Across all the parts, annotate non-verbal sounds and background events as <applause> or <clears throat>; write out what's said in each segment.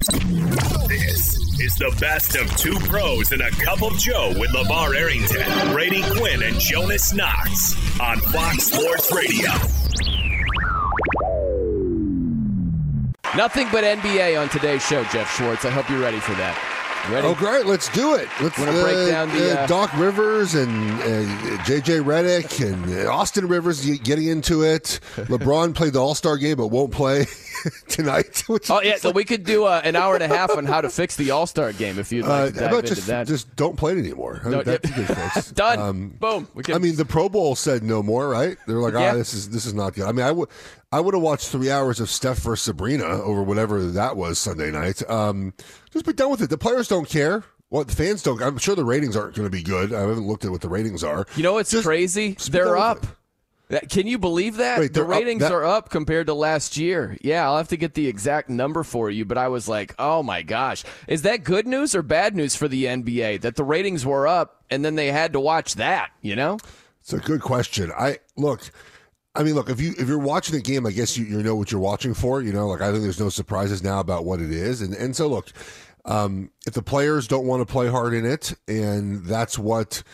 This is the best of two pros and a cup of Joe with LeVar Arrington, Brady Quinn, and Jonas Knox on Fox Sports Radio. Nothing but NBA on today's show, Geoff Schwartz. I hope you're ready for that. Ready? Oh, great! Let's do it. Let's Wanna break down the, uh, Doc Rivers and uh, JJ Redick and uh, Austin Rivers getting into it. <laughs> LeBron played the All Star game but won't play <laughs> tonight. <laughs> Oh yeah, so like- we could do uh, an hour and a half on how to fix the All Star game if you'd Uh, like to dive just that. just don't play it anymore? No, that'd yeah. be good, folks. Done. Um, Boom. I mean, the Pro Bowl said no more, right? They're like, Yeah. "Ah, this is this is not good." I mean, I would I would have watched three hours of Steph versus Sabrina over whatever that was Sunday night. Um, just be done with it. The players don't care. Well, the fans don't. I'm sure the ratings aren't going to be good. I haven't looked at what the ratings are. you know what's Just- crazy? They're up. That- Can you believe that? Wait, the they're up- ratings that- are up compared to last year. Yeah, I'll have to get the exact number for you, but I was like, oh my gosh. Is that good news or bad news for the NBA that the ratings were up and then they had to watch that, you know? It's a good question. I look. I mean, look. If you if you're watching the game, I guess you, you know what you're watching for. You know, like I think there's no surprises now about what it is, and and so look. Um, if the players don't want to play hard in it, and that's what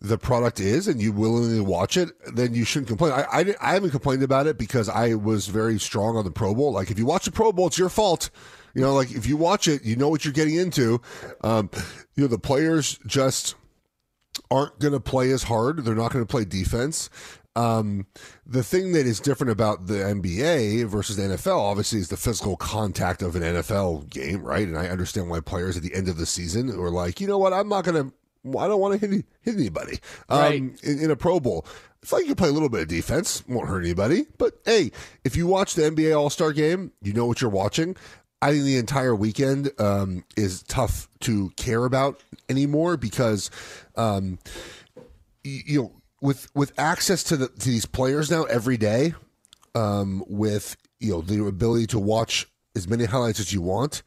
the product is, and you willingly watch it, then you shouldn't complain. I, I, I haven't complained about it because I was very strong on the Pro Bowl. Like if you watch the Pro Bowl, it's your fault. You know, like if you watch it, you know what you're getting into. Um, you know, the players just aren't going to play as hard. They're not going to play defense. Um, the thing that is different about the NBA versus the NFL, obviously, is the physical contact of an NFL game, right? And I understand why players at the end of the season are like, you know what, I'm not going to. I don't want to hit, hit anybody um, Right. in, in a Pro Bowl. It's like you can play a little bit of defense, won't hurt anybody. But hey, if you watch the NBA All Star game, you know what you're watching. I think the entire weekend um, is tough to care about anymore because, um, you know, with with access to the to these players now every day, um, with you know the ability to watch as many highlights as you want,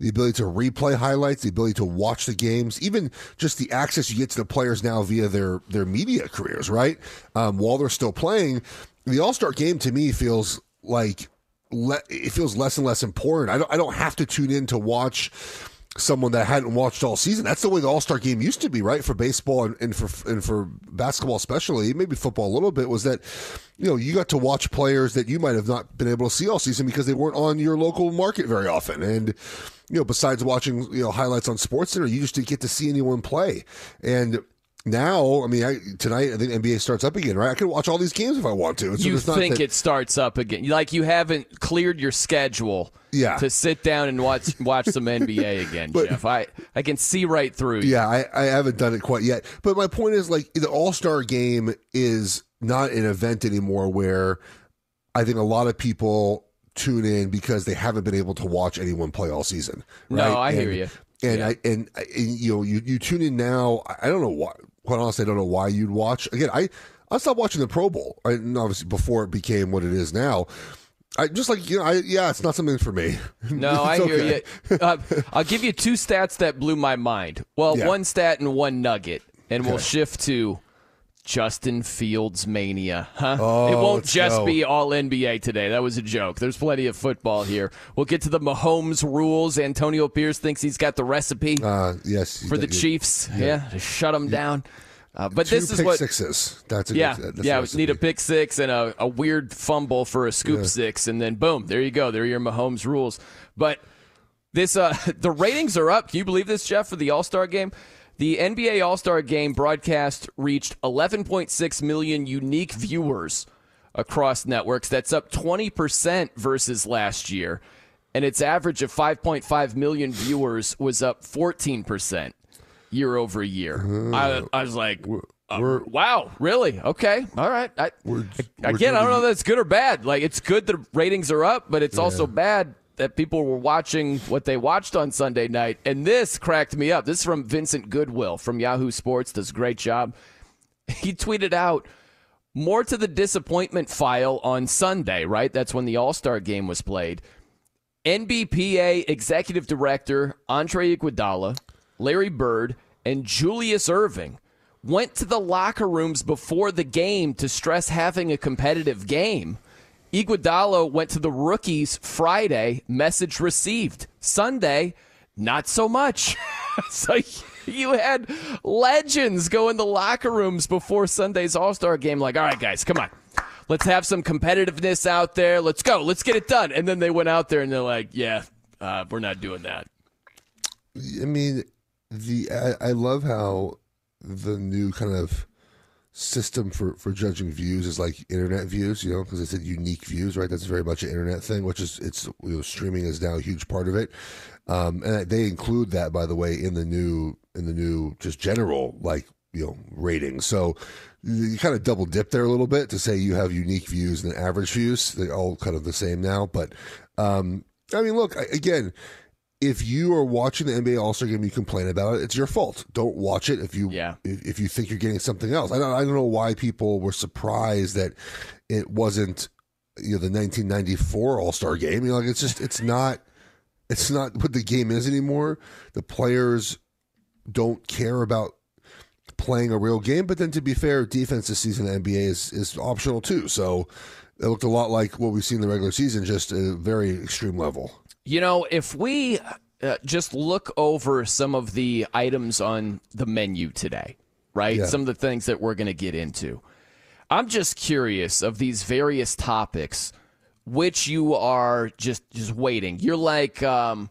the ability to replay highlights, the ability to watch the games, even just the access you get to the players now via their their media careers, right? Um, while they're still playing, the All Star game to me feels like le- it feels less and less important. I don't I don't have to tune in to watch someone that hadn't watched all season. That's the way the All Star game used to be, right? For baseball and, and for and for basketball, especially maybe football a little bit, was that you know you got to watch players that you might have not been able to see all season because they weren't on your local market very often, and you know besides watching you know highlights on Sports Center, you just didn't get to see anyone play, and. Now, I mean, I, tonight I think NBA starts up again, right? I can watch all these games if I want to. You think that- it starts up again. Like you haven't cleared your schedule Yeah. to sit down and watch watch some NBA <laughs> again, But- Geoff. I, I can see right through you. Yeah, I, I haven't done it quite yet. But my point is like the All Star game is not an event anymore where I think a lot of people tune in because they haven't been able to watch anyone play all season. No, right? I hear And- you. And Yeah. I and, and you know you, you tune in now. I I don't know why. Quite honestly, I don't know why you'd watch. Again, I I stopped watching the Pro Bowl. I, and obviously before it became what it is now. I just like you know. I, yeah, it's not something for me. <laughs> No, I hear okay. you. <laughs> Uh, I'll give you two stats that blew my mind. Well, Yeah. one stat and one nugget, and we'll shift to Justin Fields mania, huh? Oh, it won't just be all NBA today. That was a joke. There's plenty of football here. We'll get to the Mahomes rules. Antonio Pierce thinks he's got the recipe Uh, yes, for the you- Chiefs. Yeah, to shut them down. Uh, but Two this is pick what sixes. That's a yeah, good, that's yeah. need a pick six and a, a weird fumble for a scoop six, and then boom, there you go. There are your Mahomes rules. But this, uh, <laughs> the ratings are up. Can you believe this, Geoff? For the All Star game, the NBA All Star game broadcast reached 11.6 million unique viewers across networks. That's up 20 percent versus last year, and its average of 5.5 million viewers was up 14 percent year over year. I, I was like, uh, wow, really? Okay, all right. I, We're- again, we're I don't know if that's good or bad. Like, it's good the ratings are up, but it's also bad that people were watching what they watched on Sunday night. And this cracked me up. This is from Vincent Goodwill from Yahoo Sports. Does a great job. He tweeted out more to the disappointment file on Sunday. Right, that's when the All Star game was played. NBPA Executive Director Andre Iguodala, Larry Bird, and Julius Erving went to the locker rooms before the game to stress having a competitive game. Iguodala went to the rookies Friday, message received. Sunday, not so much. <laughs> so you had legends go in the locker rooms before Sunday's All Star game, like, all right, guys, come on. Let's have some competitiveness out there. Let's go. Let's get it done. And then they went out there and they're like, yeah, uh, we're not doing that. I mean, the I, I love how the new kind of system for for judging views is like internet views. You know, because it's unique views, right? That's very much an internet thing, which is it's you know streaming is now a huge part of it. Um, and they include that, by the way, in the new in the new just general like you know ratings. So you kind of double dip there a little bit to say you have unique views and average views. They're all kind of the same now, but um, I mean, look I- again if you are watching the NBA All Star Game, you complain about it. It's your fault. Don't watch it if you Yeah. if, if you think you're getting something else. I don't I don't know why people were surprised that it wasn't you know the 1994 All Star Game. You know, like it's just it's not it's not what the game is anymore. The players don't care about playing a real game. But then to be fair, defense this season in the NBA is is optional too. So it looked a lot like what we've seen in the regular season, just a very extreme level. You know, if we uh, just look over some of the items on the menu today, right? Yeah. Some of the things that we're going to get into. I'm just curious of these various topics which you are just just waiting. You're like um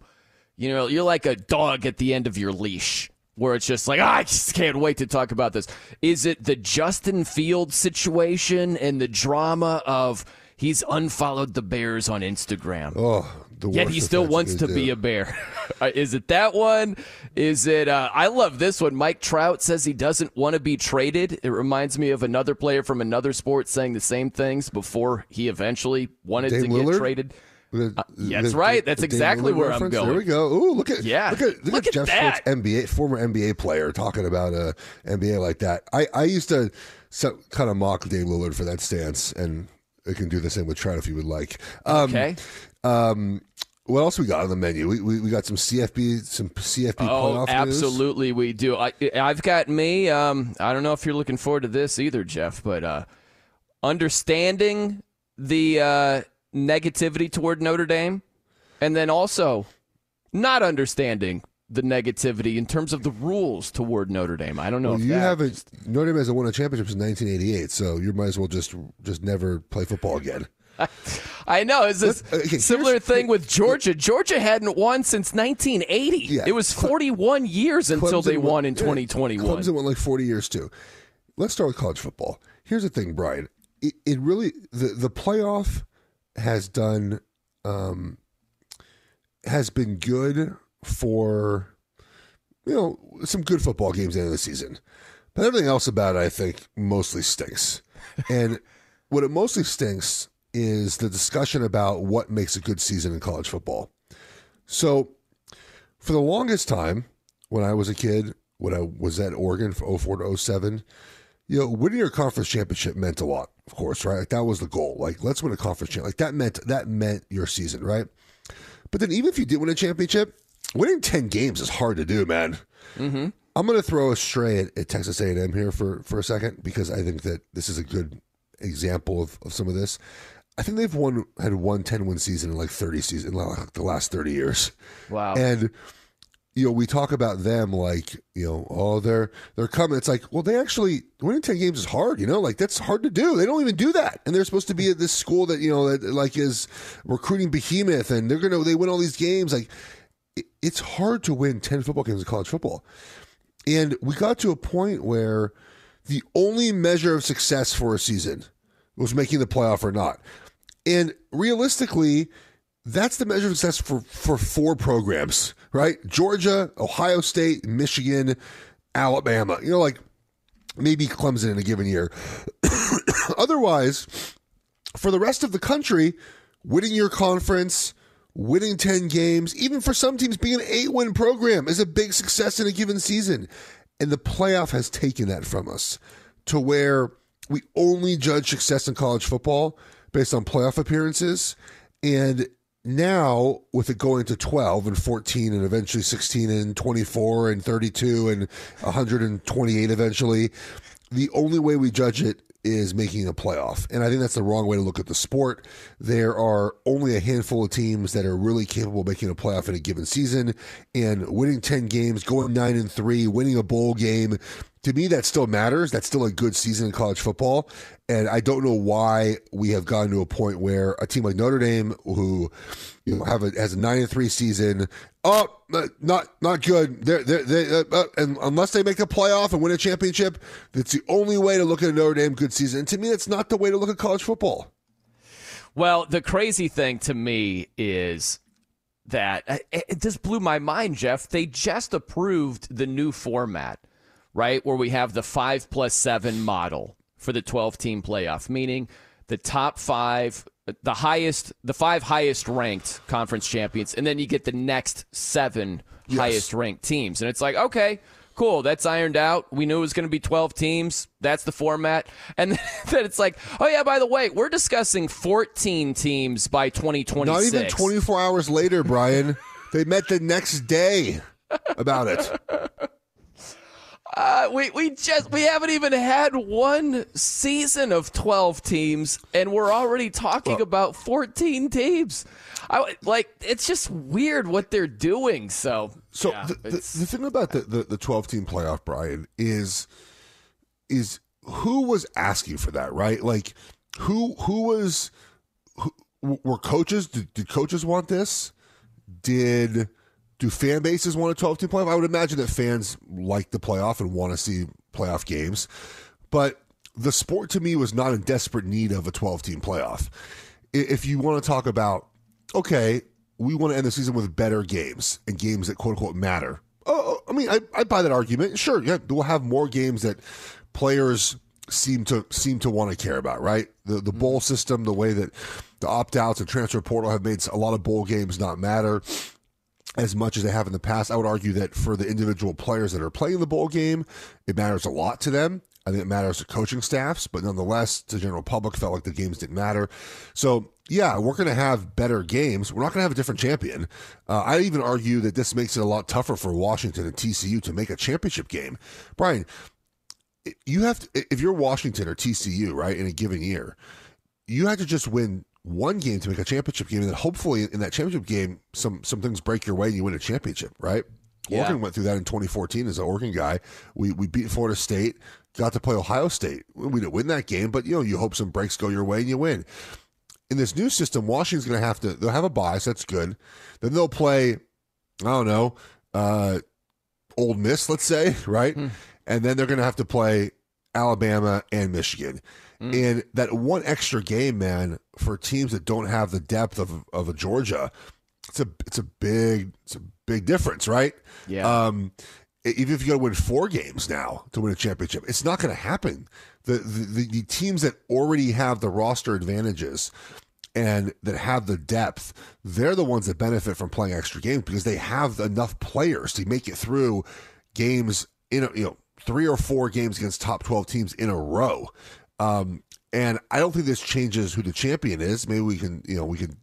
you know, you're like a dog at the end of your leash where it's just like, "Ah, I just can't wait to talk about this. Is it the Justin Field situation and the drama of he's unfollowed the Bears on Instagram? Oh, the Yet he still wants to be a bear. <laughs> Uh, Is it that one? Is it? Uh, I love this one. Mike Trout says he doesn't want to be traded. It reminds me of another player from another sport saying the same things before he eventually wanted Dame to Lillard? get traded. The- Uh, the- that's the- right. That's exactly where I'm reference? going. There we go. Ooh, look at Yeah. Look at look, Look at, at Geoff that. Schwartz, NBA former NBA player, talking about a NBA like that. I I used to so, kind of mock Dame Lillard for that stance, and I can do the same with Trout if you would like. Um, Okay. Um, what else we got on the menu? We we, we got some CFB some CFB Oh, playoff news. absolutely, we do. I, I've got me. Um, I don't know if you're looking forward to this either, Geoff, but uh, understanding the uh, negativity toward Notre Dame, and then also not understanding the negativity in terms of the rules toward Notre Dame. I don't know. Well, if you haven't. Notre Dame hasn't won a championship since 1988, so you might as well just just never play football again. I know. It's this Let's- okay, similar thing with Georgia. Georgia hadn't won since 1980. Yeah. It was 41 years until they Clemson won in yeah, 2021. Clemson went like 40 years too. Let's start with college football. Here's the thing, Brian. It, it really the the playoff has done um has been good for you know some good football games at the end of the season. But everything else about it, I think, mostly stinks. and what it mostly stinks is the discussion about what makes a good season in college football. So, for the longest time, when I was a kid, when I was at Oregon for 04 to 07, you know, winning your conference championship meant a lot, of course, right? Like that was the goal. Like, let's win a conference championship. Like that meant that meant your season, right? But then even if you did win a championship, winning 10 games is hard to do, man. Mm-hmm. I'm going to throw a stray at, at Texas A&M here for, for a second because I think that this is a good example of, of some of this. I think they've won had one 10 win season in like 30 seasons, like the last 30 years. Wow. And you know, we talk about them like, you know, oh, they're they're coming. It's like, well, they actually winning ten games is hard. You know, like that's hard to do. They don't even do that, and they're supposed to be at this school that you know, that like is recruiting behemoth, and they're gonna they win all these games. Like, it, it's hard to win ten football games in college football, and we got to a point where the only measure of success for a season was making the playoff or not, and realistically that's the measure of success for, for four programs, right? Georgia, Ohio State, Michigan, Alabama. You know, like maybe Clemson in a given year. <coughs> Otherwise, for the rest of the country, winning your conference, winning 10 games, even for some teams, being an eight win program is a big success in a given season. And the playoff has taken that from us to where we only judge success in college football based on playoff appearances. And now with it going to 12 and 14 and eventually 16 and 24 and 32 and 128 eventually the only way we judge it is making a playoff. And i think that's the wrong way to look at the sport. There are only a handful of teams that are really capable of making a playoff in a given season. And winning 10 games going 9 and 3 winning a bowl game to me that still matters that's still a good season in college football and I don't know why we have gotten to a point where a team like Notre Dame, who you know have a has a nine and three season, oh, not not good. They're, they're, they uh, uh, and unless they make a playoff and win a championship, that's the only way to look at a Notre Dame good season. And to me, that's not the way to look at college football. Well, the crazy thing to me is that uh, it just blew my mind, Geoff. They just approved the new format, right? Where we have the five plus seven model for the 12 team playoff, meaning the top five, the highest, the five highest ranked conference champions, and then you get the next seven yes. highest ranked teams. And it's like, okay, cool, that's ironed out. We knew it was going to be 12 teams. That's the format. And <laughs> then it's like, oh, yeah, by the way, we're discussing 14 teams by 2026. Not even 24 hours later, Brian. they met the next day about it. <laughs> Uh, we we just we haven't even had one season of twelve teams, and we're already talking well, about fourteen teams. I like it's just weird what they're doing. So so yeah, the, the, the, thing about the, the, the twelve team playoff, Brian, is is who was asking for that, right? Like who who was who, were coaches? Did, did coaches want this? Did do fan bases want a 12 team playoff? I would imagine that fans like the playoff and want to see playoff games. But the sport to me was not in desperate need of a 12 team playoff. If you want to talk about, okay, we want to end the season with better games and games that quote unquote matter. Oh, oh, I mean, I, I buy that argument. Sure, yeah, we'll have more games that players seem to seem to want to care about, right? The the bowl mm-hmm. system, the way that the opt outs and transfer portal have made a lot of bowl games not matter as much as they have in the past. I would argue that for the individual players that are playing the bowl game, it matters a lot to them. I think it matters to coaching staffs, but nonetheless, the general public felt like the games didn't matter. So, yeah, we're going to have better games. We're not going to have a different champion. Uh, I even argue that this makes it a lot tougher for Washington and TCU to make a championship game. Brian, you have to, if you're Washington or TCU, right, in a given year, you have to just win one game to make a championship game, and then hopefully in that championship game, some some things break your way and you win a championship, right? Yeah. Oregon went through that in 2014 as an Oregon guy. We we beat Florida State, got to play Ohio State. We didn't win that game, but you know you hope some breaks go your way and you win. In this new system, Washington's going to have to they'll have a bias. That's good. Then they'll play, I don't know, uh, Ole Miss, let's say, <laughs> right? Hmm. And then they're going to have to play Alabama and Michigan. Mm. And that one extra game, man, for teams that don't have the depth of of a Georgia, it's a it's a big it's a big difference, right? Yeah. Um, even if you got to win four games now to win a championship, it's not going to happen. The, the the teams that already have the roster advantages and that have the depth, they're the ones that benefit from playing extra games because they have enough players to make it through games in a, you know three or four games against top 12 teams in a row. Um, and I don't think this changes who the champion is. Maybe we can, you know, we can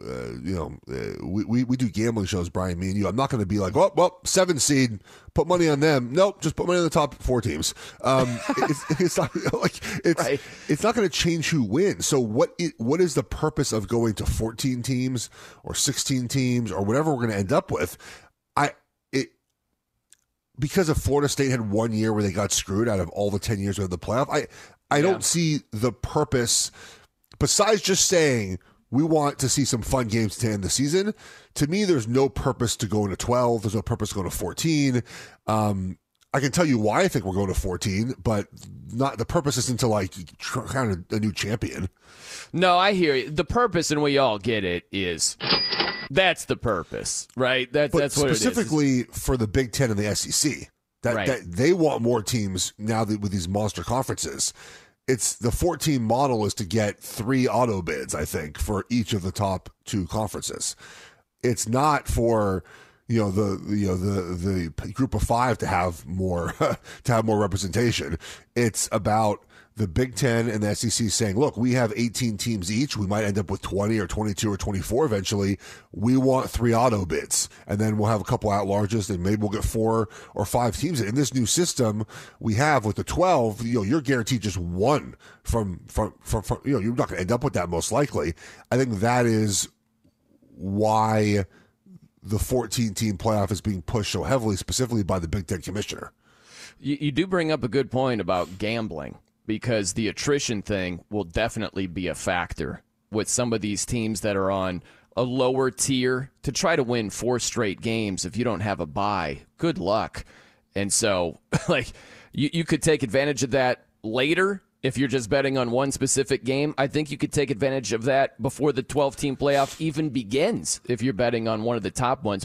uh, you know, uh, we, we we do gambling shows, Brian, me and you. I'm not going to be like, oh, well, seven seed, put money on them. Nope, just put money on the top four teams. Um, <laughs> it's, it's not <laughs> like it's Right. it's not going to change who wins. So what i what is the purpose of going to 14 teams or 16 teams or whatever we're going to end up with? I it because of Florida State had one year where they got screwed out of all the 10 years of the playoff. I I don't see the purpose besides just saying we want to see some fun games to end the season. To me, there's no purpose to going to 12. There's no purpose going to 14. Um, I can tell you why I think we're going to 14, but not the purpose isn't to like kind of a new champion. No, I hear you. The purpose, and we all get it, is that's the purpose, right? That, But that's what it is. specifically for the Big Ten and the SEC, that, Right. that they want more teams now that with these monster conferences. It's the 14 model is to get three auto bids, I think, for each of the top two conferences. It's not for you know the you know the the group of five to have more <laughs> to have more representation. It's about the Big Ten and the SEC saying, look, we have 18 teams each. We might end up with 20 or 22 or 24 eventually. We want three auto bids. And then we'll have a couple out larges and maybe we'll get four or five teams. In this new system we have with the 12, you know, you're guaranteed just one from, from, from, from you know, you're not going to end up with that most likely. I think that is why the 14 team playoff is being pushed so heavily, specifically by the Big Ten commissioner. You, you do bring up a good point about gambling because the attrition thing will definitely be a factor with some of these teams that are on a lower tier to try to win four straight games if you don't have a bye. Good luck. And so, <laughs> like, you, you could take advantage of that later if you're just betting on one specific game. I think you could take advantage of that before the 12 team playoff even begins if you're betting on one of the top ones.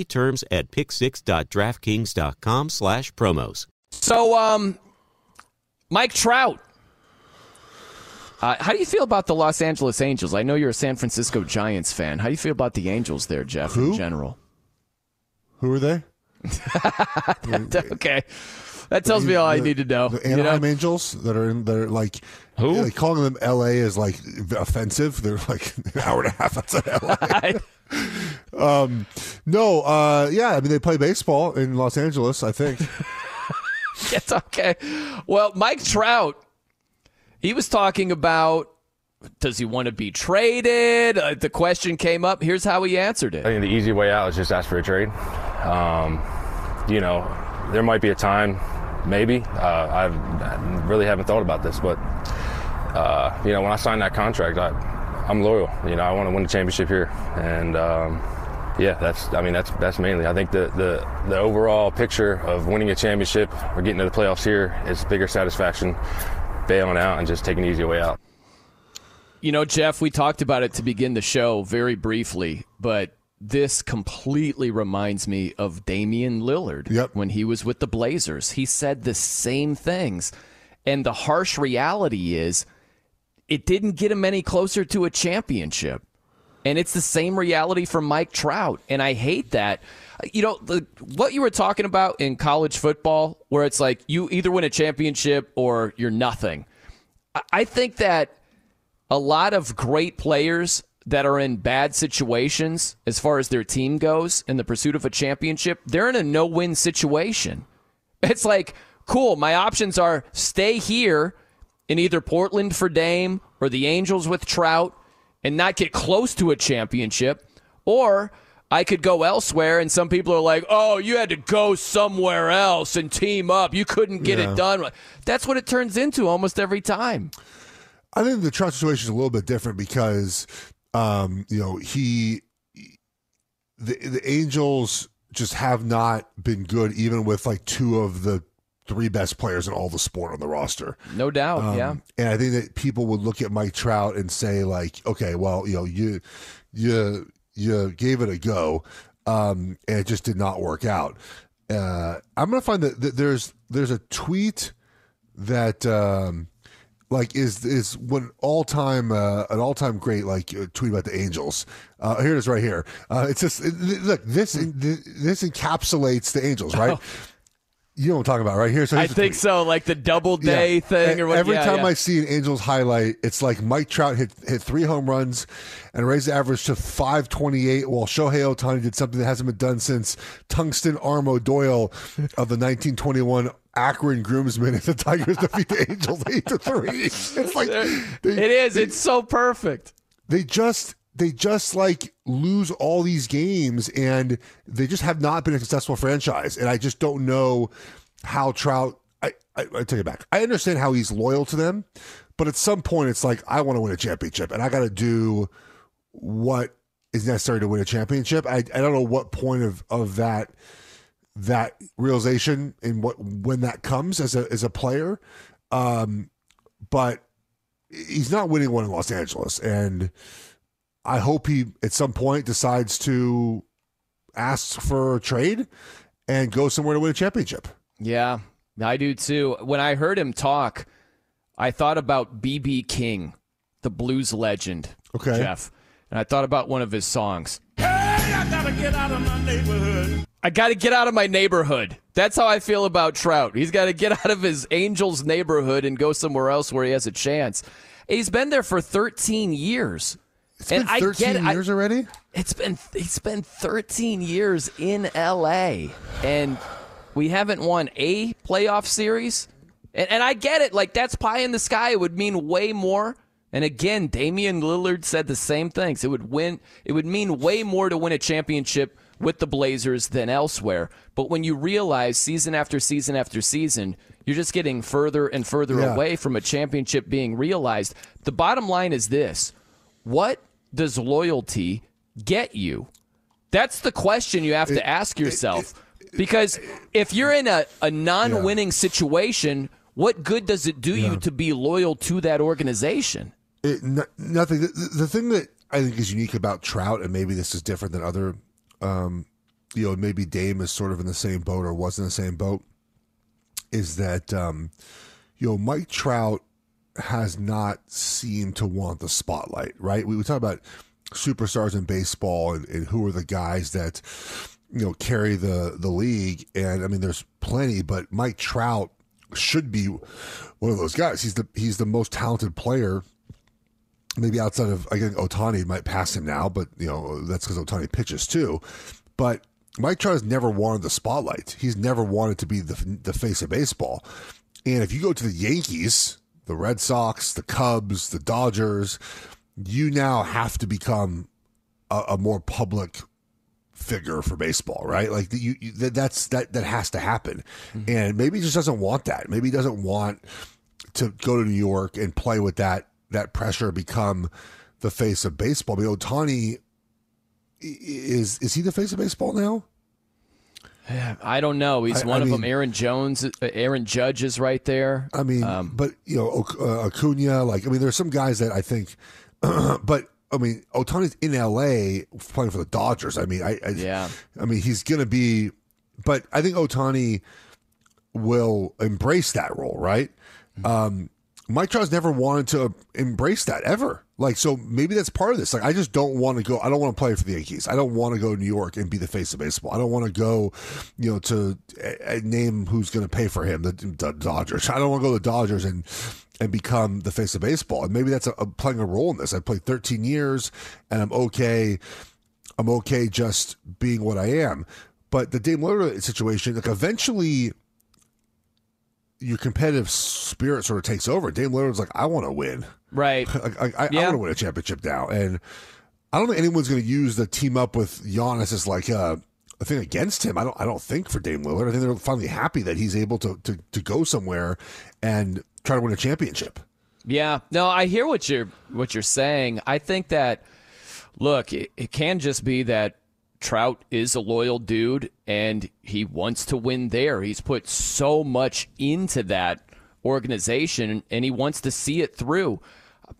terms at pick6.draftkings.com slash promos. So, um, Mike Trout. Uh, how do you feel about the Los Angeles Angels? I know you're a San Francisco Giants fan. How do you feel about the Angels there, Geoff, Who? in general? Who are they? <laughs> okay. That tells me all I need to know. The you know? Anaheim Angels that are in, there, like Who? Like calling them L.A. is like offensive. They're like an hour and a half outside L.A. <laughs> um, no, uh, yeah, I mean they play baseball in Los Angeles. I think. <laughs> It's okay. Well, Mike Trout, he was talking about does he want to be traded? Uh, the question came up. Here's how he answered it. I it. think the easy way out is just ask for a trade. Um, you know, there might be a time, maybe. Uh, I've, I really haven't thought about this, but uh, you know, when I signed that contract, I, I'm loyal. You know, I want to win the championship here, and um, yeah, that's. I mean, that's that's mainly. I think the the the overall picture of winning a championship or getting to the playoffs here is bigger satisfaction. Bailing out and just taking the easy way out. You know, Geoff, we talked about it to begin the show very briefly, but this completely reminds me of Damian Lillard Yep. when he was with the Blazers. He said the same things. And the harsh reality is it didn't get him any closer to a championship. And it's the same reality for Mike Trout. And I hate that. You know, the, what you were talking about in college football, where it's like you either win a championship or you're nothing. I, think that a lot of great players that are in bad situations as far as their team goes in the pursuit of a championship, they're in a no win situation. It's like, cool, my options are stay here in either Portland for Dame or the Angels with Trout and not get close to a championship, or I could go elsewhere. And some people are like, oh, you had to go somewhere else and team up. You couldn't get Yeah. it done. That's what it turns into almost every time. I think the Trout situation is a little bit different because, um, you know, he, the the Angels just have not been good, even with like two of the three best players in all the sport on the roster. No doubt. Um, yeah. And I think that people would look at Mike Trout and say, like, okay, well, you know, you you you gave it a go, um, and it just did not work out. Uh, I'm gonna find that, that there's there's a tweet that um, like is is when all time uh, an all time great like uh, tweet about the Angels. Uh, here it is right here. Uh, it's just it, look this this encapsulates the Angels, right? <laughs> You know what I'm talking about, right here. So I think so, like the double day Yeah. thing or what. Every yeah, time yeah. I see an Angels highlight, it's like Mike Trout hit hit three home runs and raised the average to 528, while Shohei Ohtani did something that hasn't been done since Tungsten Arm O'Doyle of the 1921 Akron Groomsmen if the Tigers <laughs> defeat the Angels 8 to 3. It's like they, it is. It's so perfect. they just they just like lose all these games and they just have not been a successful franchise and i just don't know how trout i i, I take it back. I understand how he's loyal to them but at some point it's like i want to win a championship and i got to do what is necessary to win a championship. I, I don't know what point of of that that realization and what when that comes as a as a player um but he's not winning one in Los Angeles, and I hope he at some point decides to ask for a trade and go somewhere to win a championship. Yeah, I do too. When I heard him talk, I thought about BB King, the blues legend. Okay. Geoff, and I thought about one of his songs. I gotta get out of my neighborhood. I got to get out of my neighborhood. That's how I feel about Trout. He's got to get out of his Angels neighborhood and go somewhere else where he has a chance. He's been there for 13 years. It's and been I 13 get it. I- years already. It's been it's been 13 years in LA and we haven't won a playoff series. And, and I get it, like that's pie in the sky. It would mean way more. And again, Damian Lillard said the same things. It would win. It would mean way more to win a championship with the Blazers than elsewhere. But when you realize season after season after season, you're just getting further and further Yeah. away from a championship being realized. The bottom line is this: What does loyalty get you? That's the question you have to ask yourself. because if you're in a, a non winning situation, what good does it do you to be loyal to that organization? It, no, nothing. The, the thing that I think is unique about Trout, and maybe this is different than other, um, you know, maybe Dame is sort of in the same boat or was in the same boat, is that, um, you know, Mike Trout has not seemed to want the spotlight, right? We, we talk about superstars in baseball and, and who are the guys that, you know, carry the, the league. And I mean, there's plenty, but Mike Trout should be one of those guys. He's the, he's the most talented player maybe outside of I think Ohtani might pass him now, but you know that's because Ohtani pitches too. But Mike Trout has never wanted the spotlight. He's never wanted to be the the face of baseball. And if you go to the Yankees, the Red Sox, the Cubs, the Dodgers, you now have to become a, a more public figure for baseball, right? Like you, you, that, that's that that has to happen. Mm-hmm. And maybe he just doesn't want that. Maybe he doesn't want to go to New York and play with that that pressure, become the face of baseball. I mean, Ohtani is is he the face of baseball now? I don't know. He's I- one I of them. Aaron Jones, uh, Aaron Judge is right there. I mean, Um, but you know, uh, Acuna, like I mean, there's some guys that I think, <clears throat> but I mean, Ohtani's in L.A. playing for the Dodgers. I mean, I, I Yeah. I mean, he's gonna be, but I think Ohtani will embrace that role, right? Um, Mike Trout's never wanted to embrace that ever. Like, so maybe that's part of this. Like, I just don't want to go. I don't want to play for the Yankees. I don't want to go to New York and be the face of baseball. I don't want to go, you know, to uh, name who's going to pay for him, the, the Dodgers. I don't want to go to the Dodgers and and become the face of baseball. And maybe that's a, a, playing a role in this. I played 13 years, and I'm okay. I'm okay just being what I am. But the Dame Lillard situation, like eventually your competitive spirit sort of takes over. Dame Lillard's like, I want to win. right. <laughs> I, I, I Yeah. want to win a championship now. And I don't think anyone's going to use the team up with Giannis as like a, a thing against him. I don't. I don't think for Dame Lillard. I think they're finally happy that he's able to to, to go somewhere and try to win a championship. Yeah, no, I hear what you're what you're saying. I think that look, it, it can just be that Trout is a loyal dude and he wants to win there. He's put so much into that organization and he wants to see it through.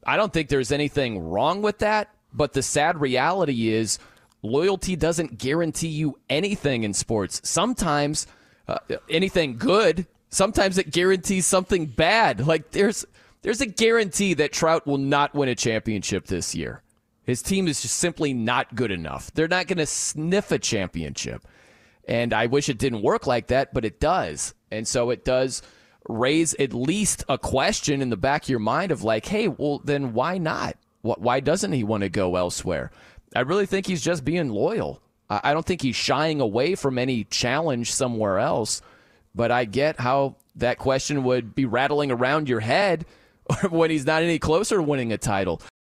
I don't think there's anything wrong with that, but the sad reality is loyalty doesn't guarantee you anything in sports. Sometimes uh, anything good Sometimes it guarantees something bad. Like there's there's a guarantee that Trout will not win a championship this year. His team is just simply not good enough. They're not going to sniff a championship. And I wish it didn't work like that, but it does. And so it does raise at least a question in the back of your mind of like, hey, well, then why not? Why doesn't he want to go elsewhere? I really think he's just being loyal. I don't think he's shying away from any challenge somewhere else, but I get how that question would be rattling around your head <laughs> when he's not any closer to winning a title.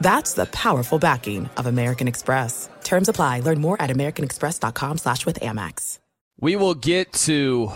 That's the powerful backing of American Express. Terms apply. Learn more at americanexpress.com slash with Amex. We will get to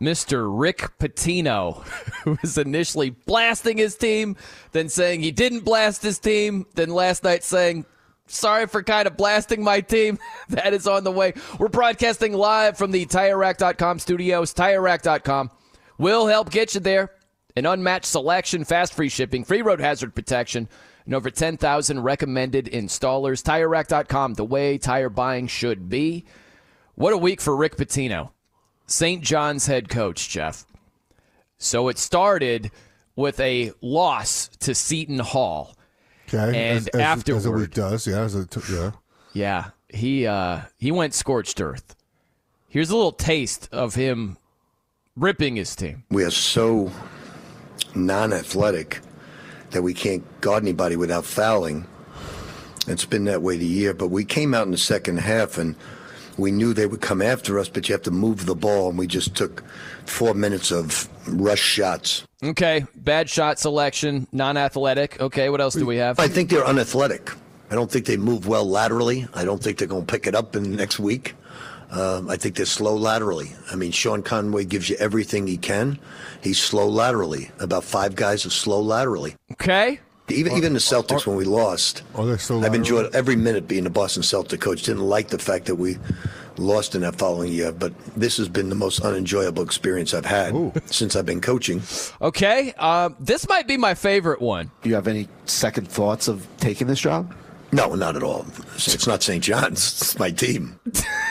Mr. Rick Pitino, who was initially blasting his team, then saying he didn't blast his team, then last night saying, sorry for kind of blasting my team. <laughs> that is on the way. We're broadcasting live from the TireRack.com studios. TireRack.com will help get you there. An unmatched selection, fast free shipping, free road hazard protection, and over 10,000 recommended installers. TireRack.com, the way tire buying should be. What a week for Rick Pitino, St. John's head coach, Jeff. So it started with a loss to Seton Hall. Okay, And as, as, afterward, as a week does, yeah, as a t- yeah. yeah, he uh, he went scorched earth. Here's a little taste of him ripping his team. We are so non-athletic that we can't guard anybody without fouling. It's been that way the year, but we came out in the second half and we knew they would come after us, but you have to move the ball, and we just took four minutes of rush shots. Okay, bad shot selection, non-athletic. Okay, what else do we have? I think they're unathletic. I don't think they move well laterally. I don't think they're going to pick it up in the next week. Um, I think they're slow laterally. I mean, Sean Conway gives you everything he can. He's slow laterally. About five guys are slow laterally. Okay. Even even the Celtics when we lost. Are they still? I've enjoyed every minute being the Boston Celtic coach. Didn't like the fact that we lost in that following year, but this has been the most unenjoyable experience I've had since I've been coaching. Okay, um, this might be my favorite one. Do you have any second thoughts of taking this job? No, not at all. It's not St. John's. It's my team. <laughs>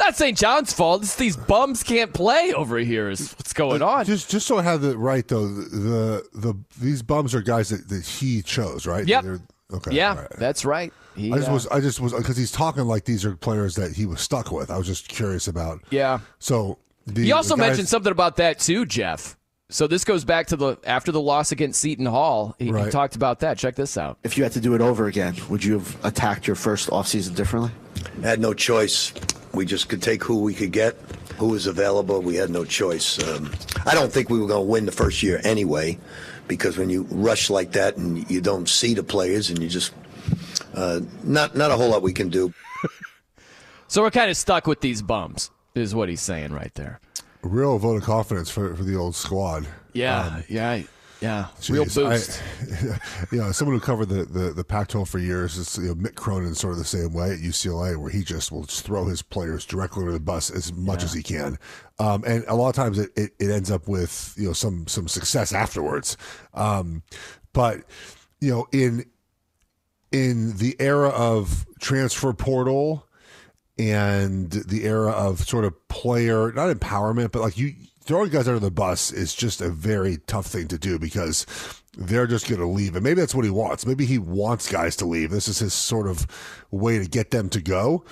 Not St. John's fault. It's these bums can't play over here. Is what's going on? Just just so I have it right though, the the, the these bums are guys that, that he chose, right? Yep. They're- okay. yeah, all right. that's right. He, I just uh, was I just was because he's talking like these are players that he was stuck with. I was just curious about. Yeah. So the, He also the guys- mentioned something about that too, Jeff. So this goes back to the after the loss against Seton Hall. He, he talked about that. Check this out. If you had to do it over again, would you have attacked your first offseason differently? I had no choice. We just could take who we could get, who was available. We had no choice. Um, I don't think we were going to win the first year anyway, because when you rush like that and you don't see the players and you just uh, not not a whole lot we can do. <laughs> So we're kind of stuck with these bums, is what he's saying right there. a real vote of confidence for for the old squad. Yeah, Um, yeah, yeah. Real boost. I, you know, someone who covered the, the, the Pac-12 for years is you know, Mick Cronin, sort of the same way at UCLA, where he just will just throw his players directly under the bus as much Yeah. as he can, um, and a lot of times it, it, it ends up with you know some some success afterwards. Um, but you know, in in the era of transfer portal and the era of sort of player not empowerment but like you throwing guys under the bus is just a very tough thing to do because they're just going to leave. And maybe that's what he wants. Maybe he wants guys to leave. This is his sort of way to get them to go.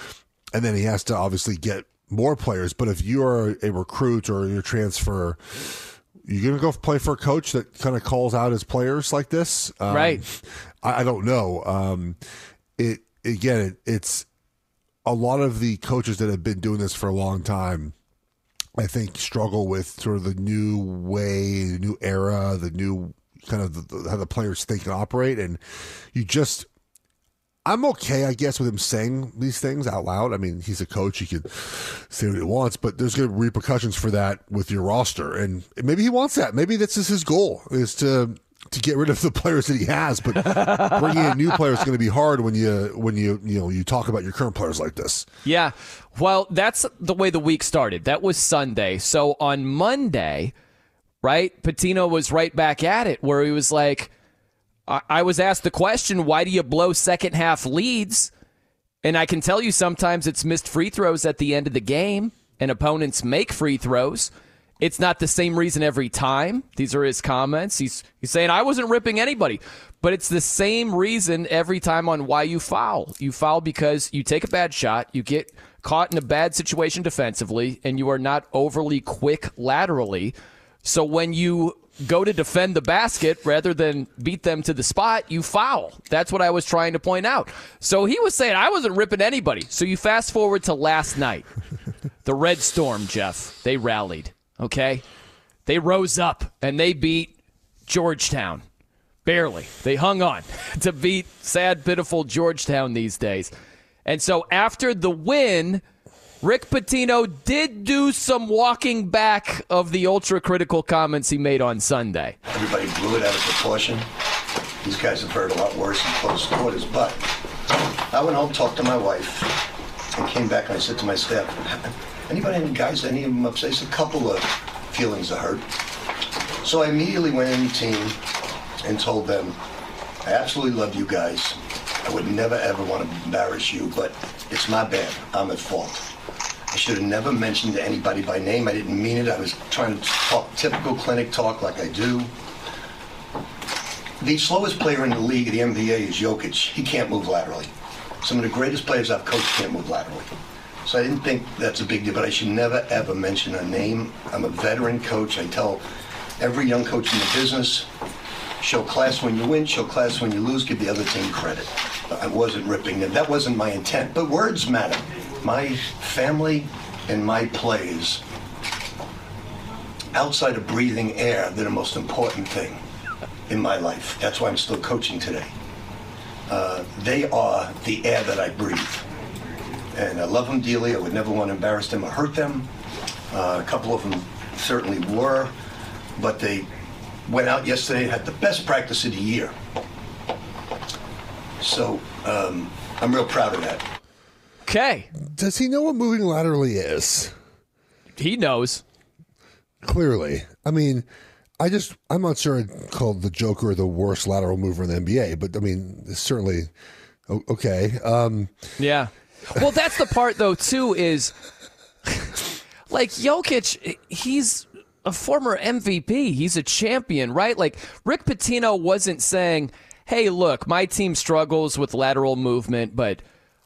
And then he has to obviously get more players. But if you're a recruit or you're transfer you're going to go play for a coach that kind of calls out his players like this? Um, Right. I, I don't know. Um it again it, it's a lot of the coaches that have been doing this for a long time, I think, struggle with sort of the new way, the new era, the new kind of the, how the players think and operate. And you just, I'm okay, I guess, with him saying these things out loud. I mean, he's a coach; he could say what he wants, but there's going to be repercussions for that with your roster, and maybe he wants that. Maybe this is his goal: is to to get rid of the players that he has. But bringing in new players is going to be hard when you when you you know you talk about your current players like this. Yeah. Well, that's the way the week started. That was Sunday. So on Monday, right, Pitino was right back at it where he was like, I, I was asked the question, why do you blow second half leads? And I can tell you sometimes it's missed free throws at the end of the game and opponents make free throws. It's not the same reason every time. These are his comments. He's he's saying I wasn't ripping anybody, but it's the same reason every time on why you foul. You foul because you take a bad shot, you get caught in a bad situation defensively, and you are not overly quick laterally. So when you go to defend the basket rather than beat them to the spot, you foul. That's what I was trying to point out. So he was saying I wasn't ripping anybody. So you fast forward to last night. The Red Storm, Jeff, they rallied, okay? They rose up and they beat Georgetown. Barely. They hung on <laughs> to beat sad, pitiful Georgetown these days. And so after the win, Rick Pitino did do some walking back of the ultra critical comments he made on Sunday. Everybody blew it out of proportion. These guys have heard a lot worse in close quarters, but I went home, talked to my wife, and came back and I said to my staff, anybody, any guys, any of them upset? It's a couple of feelings of hurt. So I immediately went in the team and told them, I absolutely love you guys. I would never ever want to embarrass you, but it's my bad. I'm at fault. I should have never mentioned to anybody by name. I didn't mean it. I was trying to talk typical clinic talk like I do. The slowest player in the league, the NBA, is Jokic. He can't move laterally. Some of the greatest players I've coached can't move laterally. So I didn't think that's a big deal, but I should never ever mention a name. I'm a veteran coach. I tell every young coach in the business, show class when you win, show class when you lose, give the other team credit. I wasn't ripping them. That wasn't my intent. But words matter. My family and my plays, outside of breathing air, they're the most important thing in my life. That's why I'm still coaching today. Uh, they are the air that I breathe. And I love them dearly. I would never want to embarrass them or hurt them. Uh, a couple of them certainly were, but they went out yesterday, and had the best practice of the year. So um, I'm real proud of that. Okay. Does he know what moving laterally is? He knows. Clearly. I mean, I just, I'm not sure I'd call the Joker the worst lateral mover in the NBA, but I mean, it's certainly okay. Um, Yeah. Well, that's the part though too is like Jokic. He's a former MVP. He's a champion, right? Like Rick Pitino wasn't saying, "Hey, look, my team struggles with lateral movement, but."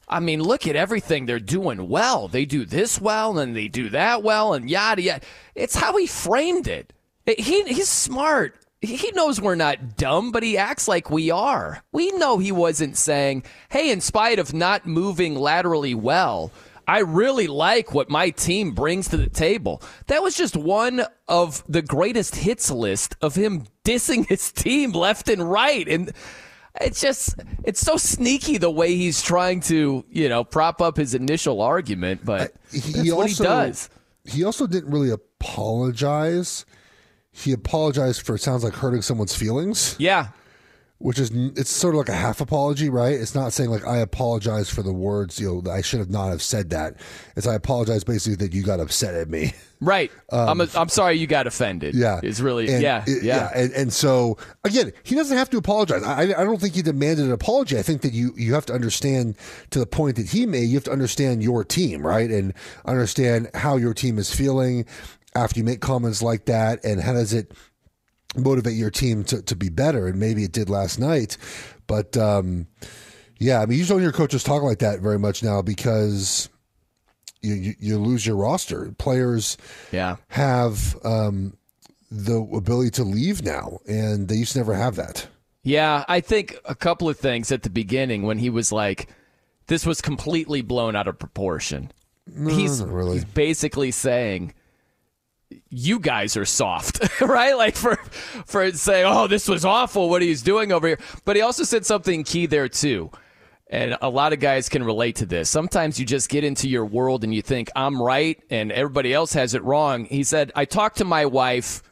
I mean, look at everything they're doing well. They do this well, and they do that well, and yada yada. It's how he framed it. He he's smart. He knows we're not dumb, but he acts like we are. We know he wasn't saying, "Hey, in spite of not moving laterally well, I really like what my team brings to the table." That was just one of the greatest hits list of him <laughs> dissing his team left and right, and it's just it's so sneaky the way he's trying to you know prop up his initial argument, but that's he what also, he does. He also didn't really apologize. He apologized for it sounds like hurting someone's feelings. Yeah. Which is it's sort of like a half apology, right? It's not saying like I apologize for the words, you know, I should have not have said that. It's I apologize basically that you got upset at me. <laughs> Right. Um, I'm a, I'm sorry you got offended. Yeah, It's really And yeah it- yeah. and, and so again, he doesn't have to apologize. I, I don't think he demanded an apology. I think that you you have to understand to the point that he made. You have to understand your team, right, and understand how your team is feeling after you make comments like that, and how does it motivate your team to, to be better. And maybe it did last night, but um, yeah, I mean, you don't hear coaches talk like that very much now because you you, you lose your roster. Players yeah have um, the ability to leave now, and they used to never have that. Yeah, I think a couple of things at the beginning when he was like, "This was completely blown out of proportion." No, he's, not really. he's basically saying, "You guys are soft, <laughs> right?" Like for for saying, "Oh, this was awful. What he's doing over here." But he also said something key there too, and a lot of guys can relate to this. Sometimes you just get into your world and you think I'm right and everybody else has it wrong. He said, "I talked to my wife."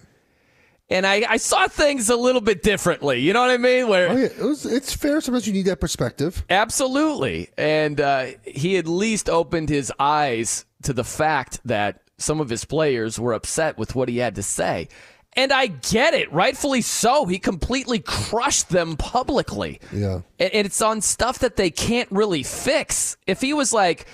And I, I saw things a little bit differently. You know what I mean? Where Oh yeah, it was, it's fair. Sometimes you need that perspective. Absolutely. And uh, he at least opened his eyes to the fact that some of his players were upset with what he had to say. And I get it, rightfully so. He completely crushed them publicly. Yeah. And it's on stuff that they can't really fix. If he was like,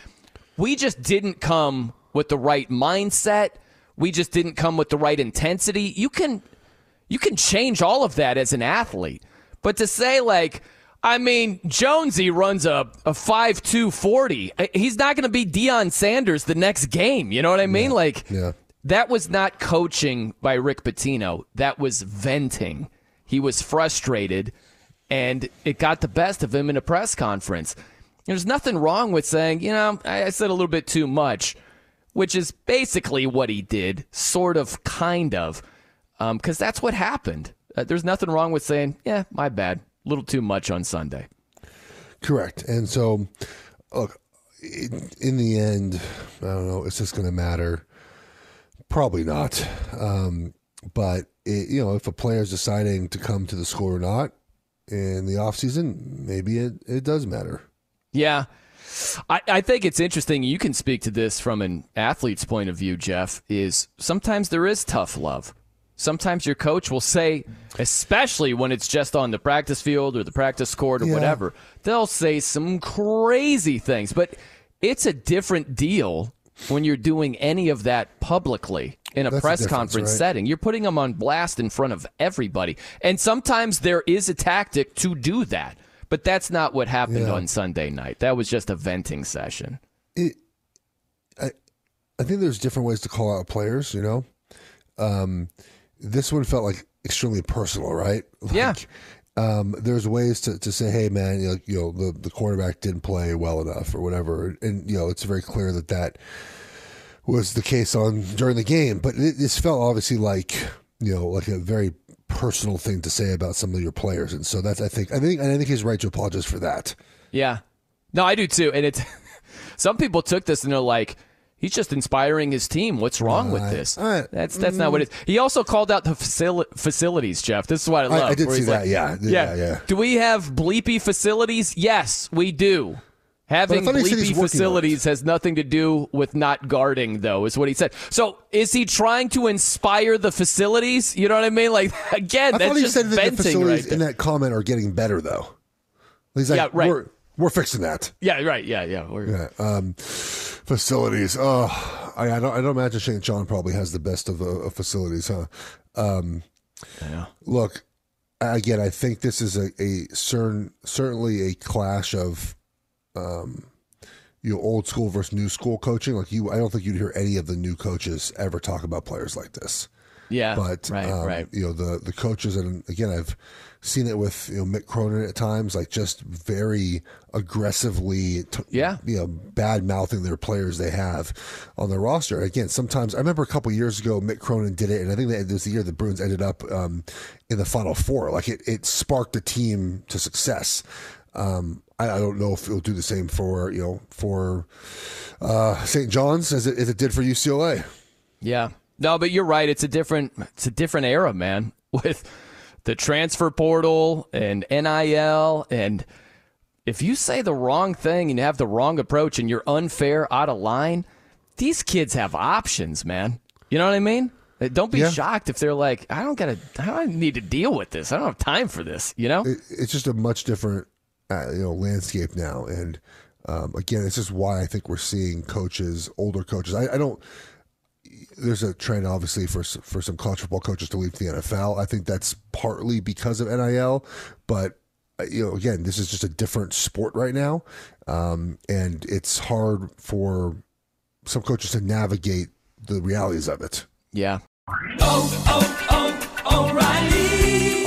we just didn't come with the right mindset, we just didn't come with the right intensity, you can you can change all of that as an athlete. But to say like I mean, Jonesy runs a, a 5'2 40. He's not going to be Deion Sanders the next game. You know what I mean? Like, Yeah. that was not coaching by Rick Pitino. That was venting. He was frustrated, and it got the best of him in a press conference. There's nothing wrong with saying, you know, I, said a little bit too much, which is basically what he did, sort of, kind of, because that's what happened. Uh, there's nothing wrong with saying, yeah, my bad, a little too much on Sunday. Correct. And so, look, in, in the end, I don't know. Is this going to matter? Probably not. Um, but it, you know, if a player is deciding to come to the school or not in the offseason, maybe it, it does matter. Yeah. I, I think it's interesting. You can speak to this from an athlete's point of view, Jeff, is sometimes there is tough love. Sometimes your coach will say, especially when it's just on the practice field or the practice court or Yeah. whatever, they'll say some crazy things. But it's a different deal when you're doing any of that publicly in a That's press difference, conference right? setting. You're putting them on blast in front of everybody. And sometimes there is a tactic to do that. But that's not what happened Yeah. on Sunday night. That was just a venting session. It, I, I think there's different ways to call out players. You know, um, this one felt like extremely personal, right? Like, Yeah. Um, there's ways to, to say, hey, man, you know, you know the the quarterback didn't play well enough or whatever, and you know it's very clear that that was the case on during the game. But it, this felt obviously like you know like a very personal thing to say about some of your players, and so that's I think I think and I think he's right to apologize for that. Yeah. No, I do too. And it's <laughs> some people took this and they're like, He's just inspiring his team. What's wrong with this? Right. That's that's not what mm. it is. He also called out the facil- facilities, Jeff. This is what I I- love. I did see that, like, yeah. Yeah, yeah. Do we have bleepy facilities? Yes, we do. Having But I thought he said he's bleepy working on it. facilities has nothing to do with not guarding, though, is what he said. So is he trying to inspire the facilities? You know what I mean? Like <laughs> again, I that's thought he just said that the facilities right in that comment are getting better, though. He's like, Yeah, right. We're, fixing that. Yeah, right. Yeah, yeah. We're, Yeah. Um, facilities. Oh, I, I don't. I don't imagine St. John probably has the best of, uh, of facilities, huh? Um, yeah. Look, again, I think this is a, a certain, certainly a clash of, um, you know, old school versus new school coaching. Like you, I don't think you'd hear any of the new coaches ever talk about players like this. Yeah, but right, um, right. You know, the the coaches, and again, I've seen it with you know Mick Cronin at times, like just very aggressively, t- Yeah. you know, bad mouthing their players they have on their roster. Again, sometimes I remember a couple years ago, Mick Cronin did it, and I think that it was the year the Bruins ended up um, in the Final Four. Like it, it sparked the team to success. Um, I, I don't know if it'll do the same for you know for uh, St. John's as it, as it did for UCLA. Yeah. No, but you're right. It's a different it's a different era, man. <laughs> With the transfer portal and NIL and if you say the wrong thing and you have the wrong approach and you're unfair out of line, these kids have options, man. You know what I mean? Don't be Yeah. shocked if they're like, I don't gotta I don't need to deal with this. I don't have time for this, you know? it, it's just a much different uh, you know landscape now and um, again it's just why i think we're seeing coaches older coaches i, I don't there's a trend obviously for for some college football coaches to leave the nfl i think that's partly because of nil but uh, you know again this is just a different sport right now um, and it's hard for some coaches to navigate the realities of it Yeah.